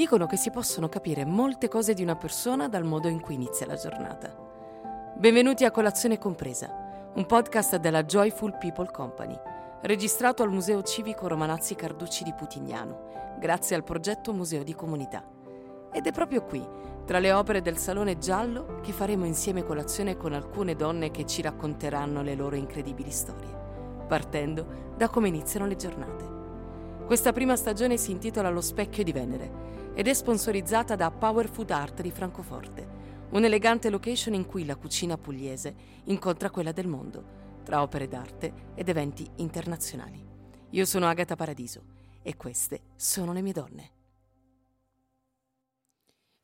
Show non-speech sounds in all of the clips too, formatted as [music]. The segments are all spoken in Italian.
Dicono che si possono capire molte cose di una persona dal modo in cui inizia la giornata. Benvenuti a Colazione Compresa, un podcast della Joyful People Company, registrato al Museo Civico Romanazzi Carducci di Putignano, grazie al progetto Museo di Comunità. Ed è proprio qui, tra le opere del Salone Giallo, che faremo insieme colazione con alcune donne che ci racconteranno le loro incredibili storie, partendo da come iniziano le giornate. Questa prima stagione si intitola Lo specchio di Venere ed è sponsorizzata da Power Food Art di Francoforte, un'elegante location in cui la cucina pugliese incontra quella del mondo, tra opere d'arte ed eventi internazionali. Io sono Agata Paradiso e queste sono le mie donne.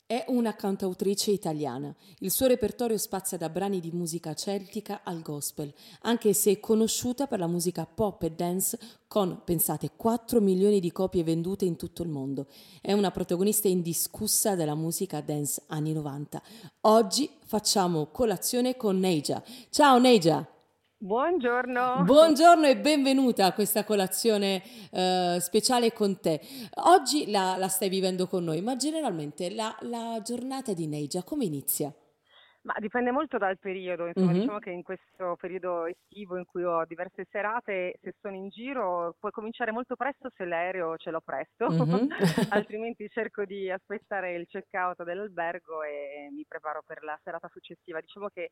È una cantautrice italiana. Il suo repertorio spazia da brani di musica celtica al gospel, anche se è conosciuta per la musica pop e dance con, pensate, 4 milioni di copie vendute in tutto il mondo. È una protagonista indiscussa della musica dance anni 90. Oggi facciamo colazione con Neija. Ciao Neija! Buongiorno. Buongiorno e benvenuta a questa colazione uh, speciale con te. Oggi la, la, stai vivendo con noi, ma generalmente la, la giornata di Neija come inizia? Ma dipende molto dal periodo, insomma, mm-hmm. diciamo che in questo periodo estivo in cui ho diverse serate, se sono in giro puoi cominciare molto presto se l'aereo ce l'ho presto, mm-hmm. [laughs] altrimenti cerco di aspettare il check-out dell'albergo e mi preparo per la serata successiva. Diciamo che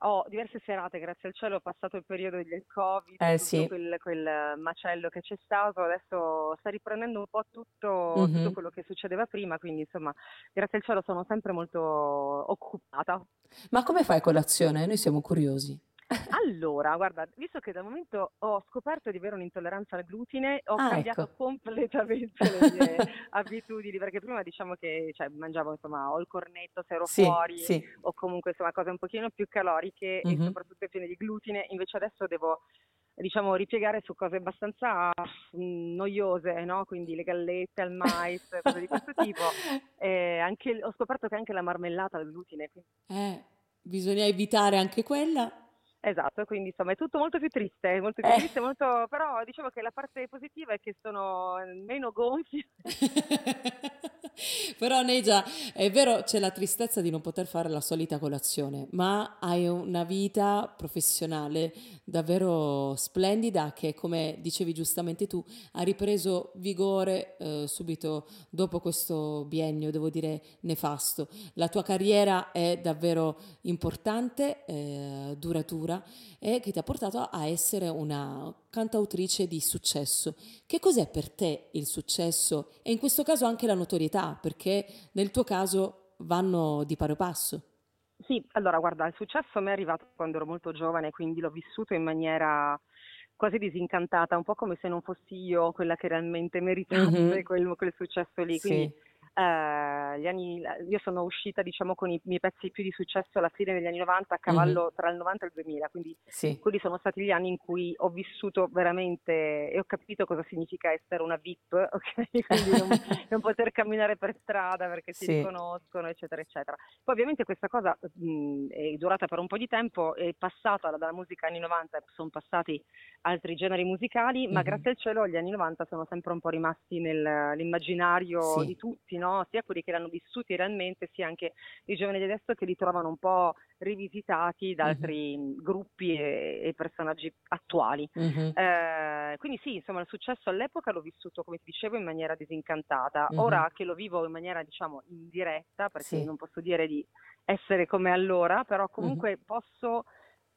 ho diverse serate, grazie al cielo, ho passato il periodo del Covid, eh, sì. quel, quel, macello che c'è stato, adesso sta riprendendo un po' tutto, mm-hmm. tutto, quello che succedeva prima, quindi insomma, grazie al cielo sono sempre molto occupata. Ma come fai colazione? Noi siamo curiosi. Allora, guarda, visto che dal momento ho scoperto di avere un'intolleranza al glutine, ho ah, cambiato ecco. completamente le [laughs] mie abitudini, perché prima diciamo che cioè, mangiavo insomma o il cornetto se ero sì, fuori sì. o comunque insomma cose un pochino più caloriche e soprattutto piene di glutine, invece adesso devo diciamo ripiegare su cose abbastanza mh, mm, noiose, no? quindi le gallette al mais, cose di questo tipo. [laughs] E anche, ho scoperto che anche la marmellata al glutine. Quindi... Eh, bisogna evitare anche quella. Esatto, quindi insomma è tutto molto più triste, molto più eh. triste, molto... però diciamo che la parte positiva è che sono meno gonfi. [laughs] però Negia, è vero c'è la tristezza di non poter fare la solita colazione, ma hai una vita professionale davvero splendida che come dicevi giustamente tu ha ripreso vigore eh, subito dopo questo biennio, devo dire nefasto. La tua carriera è davvero importante, eh, duratura scrittura e che ti ha portato a essere una cantautrice di successo. Che cos'è per te il successo e in questo caso anche la notorietà? Perché nel tuo caso vanno di pari passo. Sì, allora guarda, il successo a me è arrivato quando ero molto giovane, quindi l'ho vissuto in maniera quasi disincantata, un po' come se non fossi io quella che realmente meritasse mm-hmm. quel, quel, successo lì. Quindi sì eh, anni, io sono uscita diciamo con i miei pezzi più di successo alla fine degli anni 90 a cavallo mm-hmm. tra il 90 e il 2000 quindi sì. quelli sono stati gli anni in cui ho vissuto veramente e ho capito cosa significa essere una VIP [laughs] ok quindi non, [laughs] non poter camminare per strada perché si sì. riconoscono eccetera eccetera poi ovviamente questa cosa mh, è durata per un po' di tempo è passata dalla musica anni 90 sono passati altri generi musicali ma mm-hmm. grazie al cielo gli anni 90 sono sempre un po' rimasti nell'immaginario sì. di tutti no? No? sia quelli che l'hanno vissuti realmente, sia anche i giovani di adesso che li trovano un po' rivisitati da altri mm-hmm. gruppi e, e, personaggi attuali. Mm-hmm. Eh, quindi sì, insomma, il successo all'epoca l'ho vissuto, come ti dicevo, in maniera disincantata. Mm-hmm. Ora che lo vivo in maniera, diciamo, indiretta, perché sì. non posso dire di essere come allora, però comunque posso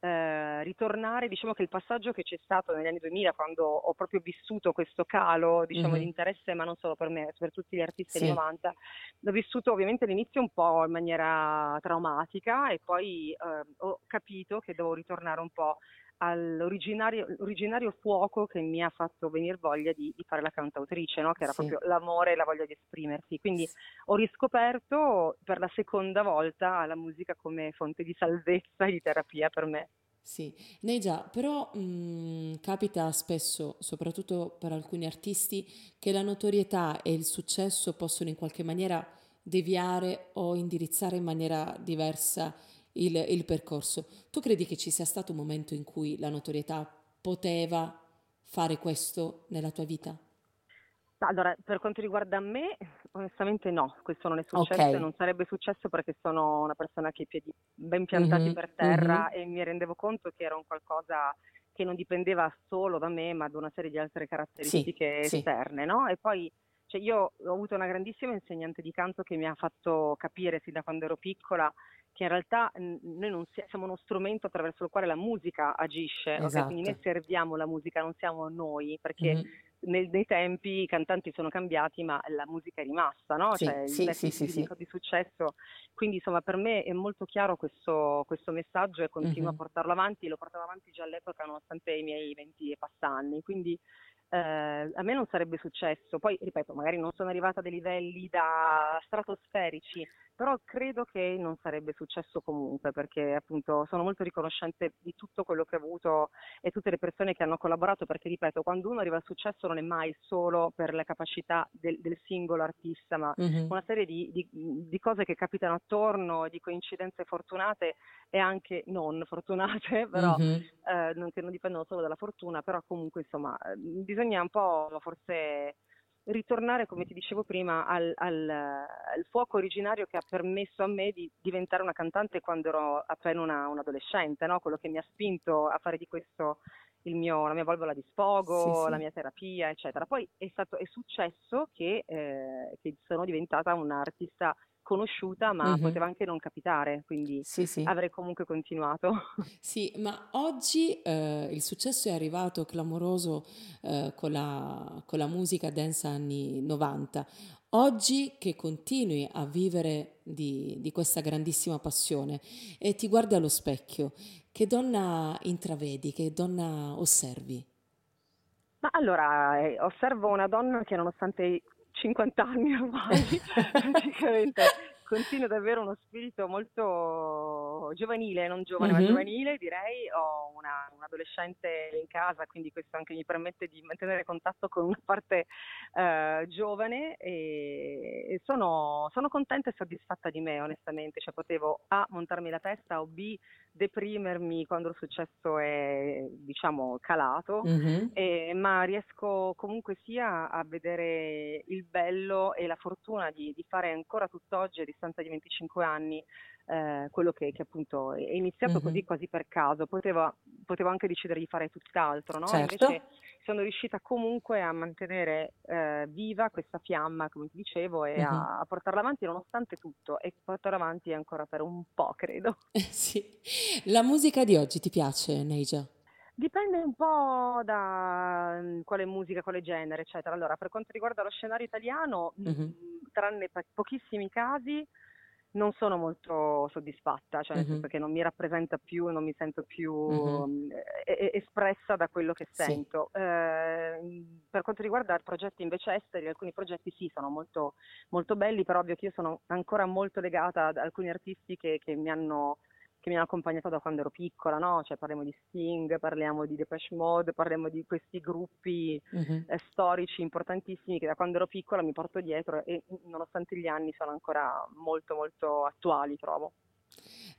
eh, ritornare, diciamo che il passaggio che c'è stato negli anni 2000 quando ho proprio vissuto questo calo, diciamo, mm-hmm. di interesse, ma non solo per me, per tutti gli artisti sì. anni 90, l'ho vissuto ovviamente all'inizio un po' in maniera traumatica e poi eh, ho capito che devo ritornare un po' all'originario fuoco che mi ha fatto venire voglia di, di fare la cantautrice, no? che era sì. proprio l'amore e la voglia di esprimersi. Quindi ho riscoperto per la seconda volta la musica come fonte di salvezza e di terapia per me. Sì, Negia, però mh, mhmm, capita spesso, soprattutto per alcuni artisti, che la notorietà e il successo possono in qualche maniera deviare o indirizzare in maniera diversa il, il percorso. Tu credi che ci sia stato un momento in cui la notorietà poteva fare questo nella tua vita? Allora, per quanto riguarda me, onestamente no, questo non è successo okay. e non sarebbe successo perché sono una persona che i piedi ben piantati mm-hmm, per terra mm-hmm. e mi rendevo conto che era un qualcosa che non dipendeva solo da me, ma da una serie di altre caratteristiche sì, esterne, sì. no? E poi cioè io ho avuto una grandissima insegnante di canto che mi ha fatto capire sin da quando ero piccola che in realtà noi non siamo uno strumento attraverso il quale la musica agisce, esatto. okay? quindi noi esatto. serviamo la musica, non siamo noi, perché mm-hmm. nel, nei tempi i cantanti sono cambiati ma la musica è rimasta, no? Sì, cioè, sì, sì, sì, sì. di successo, quindi insomma per me è molto chiaro questo, questo messaggio e continuo mm-hmm. a portarlo avanti, lo portavo avanti già all'epoca nonostante i miei 20 e passanni, quindi eh, a me non sarebbe successo. Poi, ripeto, magari non sono arrivata a dei livelli da stratosferici, però credo che non sarebbe successo comunque perché appunto sono molto riconoscente di tutto quello che ho avuto e tutte le persone che hanno collaborato perché ripeto quando uno arriva al successo non è mai solo per le capacità del, del singolo artista ma mm-hmm. una serie di, di, di, cose che capitano attorno, di coincidenze fortunate e anche non fortunate [laughs] però mm-hmm. eh, non, che non dipendono solo dalla fortuna però comunque insomma bisogna un po' forse ritornare, come ti dicevo prima, al, al, al, fuoco originario che ha permesso a me di diventare una cantante quando ero appena una, un adolescente, no? quello che mi ha spinto a fare di questo mio, la mia valvola di sfogo, sì, sì. la mia terapia, eccetera. Poi è, stato, è successo che, eh, che sono diventata un'artista conosciuta, ma mm-hmm. poteva anche non capitare, quindi sì, sì. avrei comunque continuato. [laughs] Sì, ma oggi eh, il successo è arrivato clamoroso eh, con, la, con la musica dance anni 90. Oggi che continui a vivere di, di, questa grandissima passione e ti guardi allo specchio, che donna intravedi, che donna osservi? Ma allora, eh, osservo una donna che nonostante 50 anni ormai, [laughs] praticamente continua ad avere uno spirito molto giovanile, non giovane mm-hmm. ma giovanile direi, ho una, un adolescente in casa quindi questo anche mi permette di mantenere contatto con una parte eh, giovane e, e sono, sono, contenta e soddisfatta di me onestamente, cioè potevo A montarmi la testa o B deprimermi quando il successo è diciamo calato, mm-hmm. e, ma riesco comunque sia a vedere il bello e la fortuna di, di fare ancora tutt'oggi a distanza di 25 anni eh, quello che, che, appunto è iniziato mm-hmm. così quasi per caso, potevo, potevo, anche decidere di fare tutt'altro, no? Certo. Invece sono riuscita comunque a mantenere eh, viva questa fiamma, come ti dicevo, e mm-hmm. a, a, portarla avanti nonostante tutto e portarla avanti ancora per un po', credo. [laughs] sì. La musica di oggi ti piace, Neija? Dipende un po' da mm, quale musica, quale genere, eccetera. Allora, per quanto riguarda lo scenario italiano, mm-hmm. tranne po- pochissimi casi, non sono molto soddisfatta, cioè nel senso che non mi rappresenta più, non mi sento più eh, espressa da quello che sento. Sì. Eh, per quanto riguarda i progetti invece esteri, alcuni progetti sì, sono molto, molto belli, però ovvio che io sono ancora molto legata ad alcuni artisti che, che mi hanno che mi hanno accompagnato da quando ero piccola, no? Cioè parliamo di Sting, parliamo di Depeche Mode, parliamo di questi gruppi mm-hmm. eh, storici importantissimi che da quando ero piccola mi porto dietro e nonostante gli anni sono ancora molto molto attuali, trovo.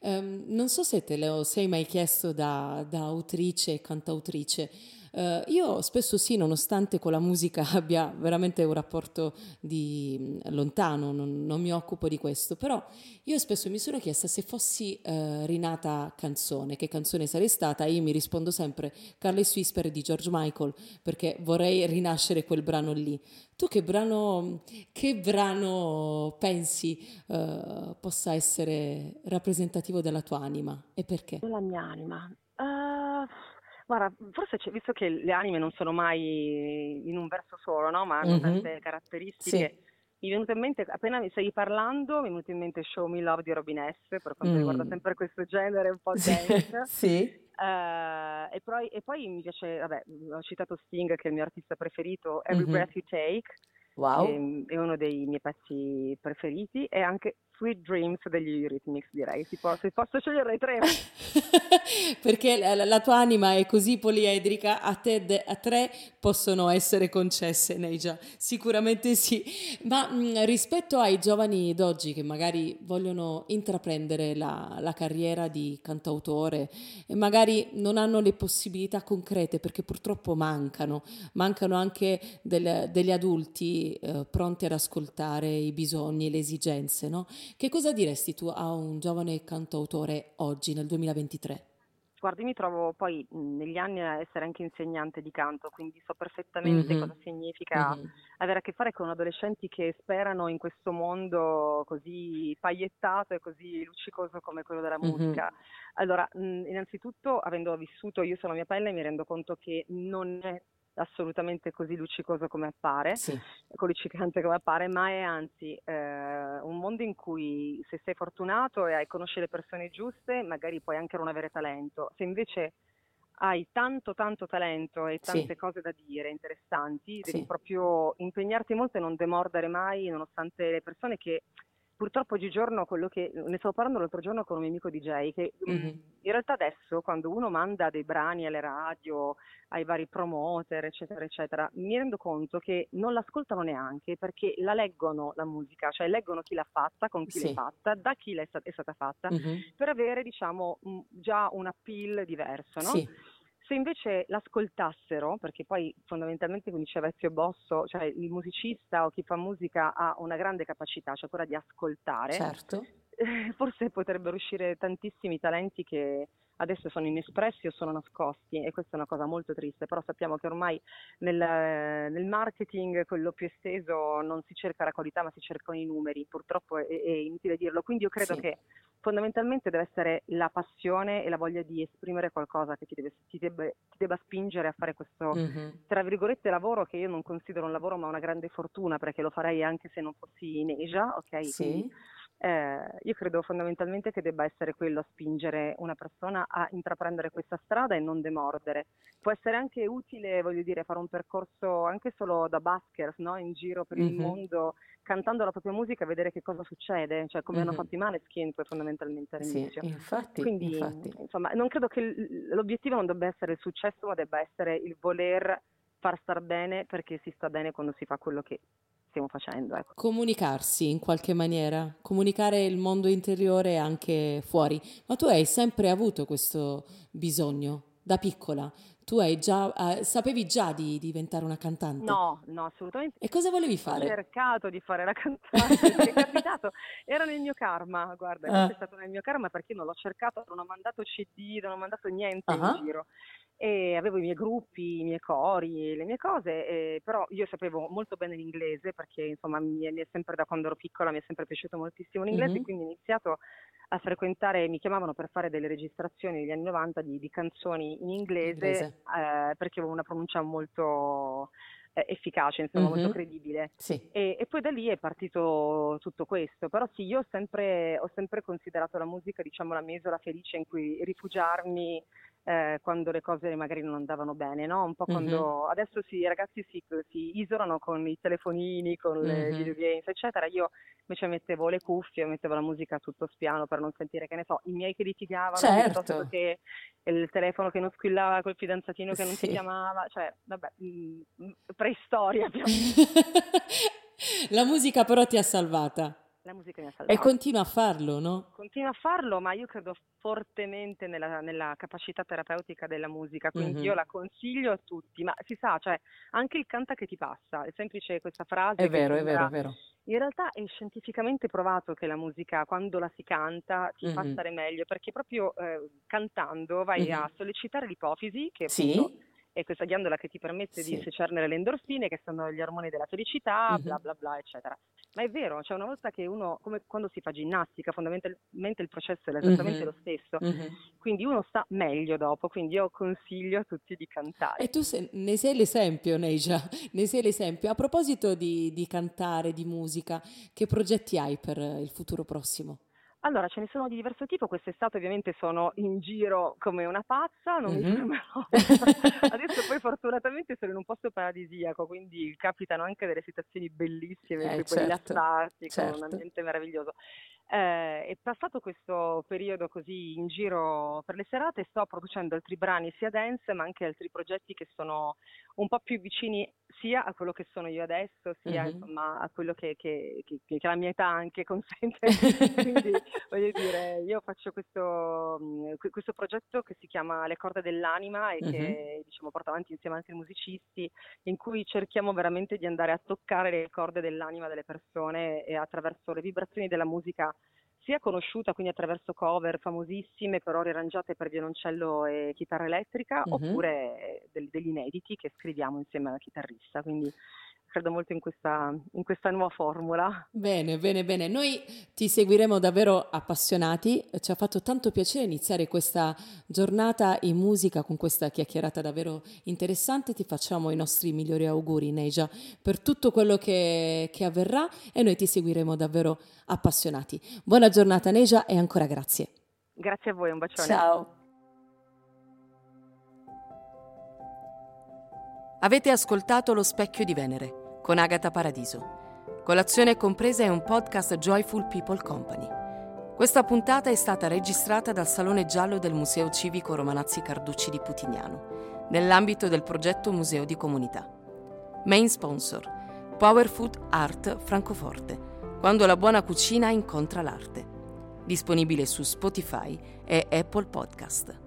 Um, non so se te lo sei mai chiesto da, da autrice e cantautrice, Uh, io spesso sì, nonostante con la musica [laughs] abbia veramente un rapporto di mm, lontano, non, non, mi occupo di questo, però io spesso mi sono chiesta se fossi uh, rinata canzone, che canzone sarei stata, io mi rispondo sempre Carles Whisper di George Michael, perché vorrei rinascere quel brano lì. Tu che brano, che brano pensi uh, possa essere rappresentativo della tua anima e perché? Della mia anima. Guarda, forse visto che le anime non sono mai in un verso solo, no? ma hanno mm-hmm. tante caratteristiche, sì. mi è venuto in mente, appena mi stai parlando, mi è venuto in mente Show Me Love di Robin S, per quanto mm. riguarda sempre questo genere un po' dance. sì. Uh, [laughs] e, poi, e, poi, mi piace, vabbè, ho citato Sting che è il mio artista preferito, Every mm-hmm. Breath You Take, wow. è, è, uno dei miei pezzi preferiti, e anche Sweet Dreams degli Eurythmics, direi. Se posso scegliere i tre. [laughs] Perché la, la, tua anima è così poliedrica, a te de, a tre possono essere concesse, Neija. Sicuramente sì. Ma mh, rispetto ai giovani d'oggi che magari vogliono intraprendere la, la carriera di cantautore e magari non hanno le possibilità concrete perché purtroppo mancano, mancano anche del, degli adulti eh, pronti ad ascoltare i bisogni le esigenze, no? Che cosa diresti tu a un giovane cantautore oggi, nel 2023? Guardi, mi trovo poi negli anni a essere anche insegnante di canto, quindi so perfettamente mm-hmm. cosa significa mm-hmm. avere a che fare con adolescenti che sperano in questo mondo così pagliettato e così luccicoso come quello della mm-hmm. musica. Allora, innanzitutto, avendo vissuto io sulla mia pelle, mi rendo conto che non è assolutamente così luccicoso come appare, sì. luccicante come appare, ma è anzi eh, un mondo in cui se sei fortunato e hai conosci le persone giuste, magari puoi anche non avere talento. Se invece hai tanto tanto talento e tante sì. cose da dire interessanti, devi sì. proprio impegnarti molto e non demordere mai, nonostante le persone che purtroppo oggigiorno quello che ne stavo parlando l'altro giorno con un mio amico DJ che mm-hmm. in realtà adesso quando uno manda dei brani alle radio, ai vari promoter, eccetera, eccetera, mi rendo conto che non l'ascoltano neanche perché la leggono la musica, cioè leggono chi l'ha fatta, con chi sì. l'è fatta, da chi l'è, è stata fatta, mm-hmm. per avere diciamo già un appeal diverso, no? Sì. Se invece l'ascoltassero, perché poi fondamentalmente, come diceva Ezio Bosso, cioè il musicista o chi fa musica ha una grande capacità, cioè quella di ascoltare, certo. eh, forse potrebbero uscire tantissimi talenti che adesso sono inespressi o sono nascosti e questa è una cosa molto triste, però sappiamo che ormai nel, nel marketing, quello più esteso, non si cerca la qualità ma si cercano i numeri, purtroppo è, è inutile dirlo, quindi io credo sì. che fondamentalmente deve essere la passione e la voglia di esprimere qualcosa che ti, deve, ti, debbe, ti debba spingere a fare questo, mm-hmm. tra virgolette, lavoro che io non considero un lavoro ma una grande fortuna perché lo farei anche se non fossi in Asia, ok? Sì. Quindi, eh, io credo fondamentalmente che debba essere quello a spingere una persona a intraprendere questa strada e non demordere. Può essere anche utile, voglio dire, fare un percorso anche solo da baskers, no? in giro per mm-hmm. il mondo, cantando la propria musica e vedere che cosa succede, cioè come mm-hmm. hanno fatto i Maneskin poi fondamentalmente all'inizio. Sì, infatti, Quindi, infatti. insomma, non credo che l'obiettivo non debba essere il successo, ma debba essere il voler far star bene perché si sta bene quando si fa quello che stiamo facendo. Ecco. Comunicarsi in qualche maniera, comunicare il mondo interiore anche fuori. Ma tu hai sempre avuto questo bisogno da piccola? Tu hai già, eh, sapevi già di diventare una cantante? No, no, assolutamente. E cosa volevi fare? Ho cercato di fare la [laughs] cantante, è capitato, era nel mio karma, guarda, ah. è stato nel mio karma perché non l'ho cercato, non ho mandato CD, non ho mandato niente uh-huh. in giro e avevo i miei gruppi, i miei cori, le mie cose, e, però io sapevo molto bene l'inglese perché insomma mi è, mi è, sempre da quando ero piccola mi è sempre piaciuto moltissimo l'inglese, mm-hmm. quindi ho iniziato a frequentare, mi chiamavano per fare delle registrazioni negli anni 90 di, di canzoni in inglese, inglese. Eh, perché avevo una pronuncia molto eh, efficace, insomma, mm-hmm. molto credibile. Sì. E, e, poi da lì è partito tutto questo. Però sì, io ho sempre, ho sempre considerato la musica, diciamo, la mia isola felice in cui rifugiarmi eh, quando le cose magari non andavano bene, no? Un po' quando mm-hmm. adesso sì, i ragazzi si, si, isolano con i telefonini, con le mm-hmm. videogames, eccetera. Io invece mettevo le cuffie, mettevo la musica tutto spiano per non sentire, che ne so, i miei che litigavano, certo. piuttosto che il telefono che non squillava col fidanzatino che non sì. ti chiamava, cioè, vabbè, mh, preistoria. [laughs] la musica però ti ha salvata la musica mi ha salvato. E continua a farlo, no? Continua a farlo, ma io credo fortemente nella, nella capacità terapeutica della musica, quindi mm-hmm. io la consiglio a tutti, ma si sa, cioè anche il canta che ti passa, è semplice questa frase. È vero, è vero, è vero. In realtà è scientificamente provato che la musica, quando la si canta, ti mm-hmm. fa stare meglio, perché proprio eh, cantando vai mm-hmm. a sollecitare l'ipofisi, che appunto... Sì è questa ghiandola che ti permette sì. di secernere le endorfine, che sono gli ormoni della felicità, mm-hmm. bla bla bla, eccetera. Ma è vero, cioè una volta che uno, come quando si fa ginnastica, fondamentalmente il processo è esattamente mm-hmm. lo stesso, mm-hmm. quindi uno sta meglio dopo, quindi io consiglio a tutti di cantare. E tu se, ne sei l'esempio, Neija, [laughs] ne sei l'esempio. A proposito di, di cantare, di musica, che progetti hai per il futuro prossimo? Allora, ce ne sono di diverso tipo, quest'estate ovviamente sono in giro come una pazza, non mm-hmm. mi fermerò. [laughs] Adesso poi fortunatamente sono in un posto paradisiaco, quindi capitano anche delle situazioni bellissime, eh, certo, rilassarsi, certo. con un ambiente meraviglioso. Eh, è passato questo periodo così in giro per le serate, sto producendo altri brani sia dance ma anche altri progetti che sono un po' più vicini sia a quello che sono io adesso, sia mm-hmm. insomma a quello che, che, che, che, la mia età anche consente. [laughs] Quindi [laughs] voglio dire, io faccio questo, mm, questo, progetto che si chiama Le corde dell'anima e che diciamo, porto avanti insieme a altri musicisti, in cui cerchiamo veramente di andare a toccare le corde dell'anima delle persone e attraverso le vibrazioni della musica sia conosciuta quindi attraverso cover famosissime però riarrangiate per violoncello e chitarra elettrica mm-hmm. oppure degli, degli inediti che scriviamo insieme alla chitarrista quindi credo molto in questa, in questa, nuova formula. Bene, bene, bene. Noi ti seguiremo davvero appassionati. Ci ha fatto tanto piacere iniziare questa giornata in musica con questa chiacchierata davvero interessante. Ti facciamo i nostri migliori auguri, Neja, per tutto quello che, che avverrà e noi ti seguiremo davvero appassionati. Buona giornata, Neja, e ancora grazie. Grazie a voi, un bacione. Ciao. Avete ascoltato Lo specchio di Venere con Agata Paradiso. Colazione compresa è un podcast Joyful People Company. Questa puntata è stata registrata dal Salone Giallo del Museo Civico Romanazzi Carducci di Putignano, nell'ambito del progetto Museo di Comunità. Main sponsor Power Food Art Francoforte, quando la buona cucina incontra l'arte. Disponibile su Spotify e Apple Podcast.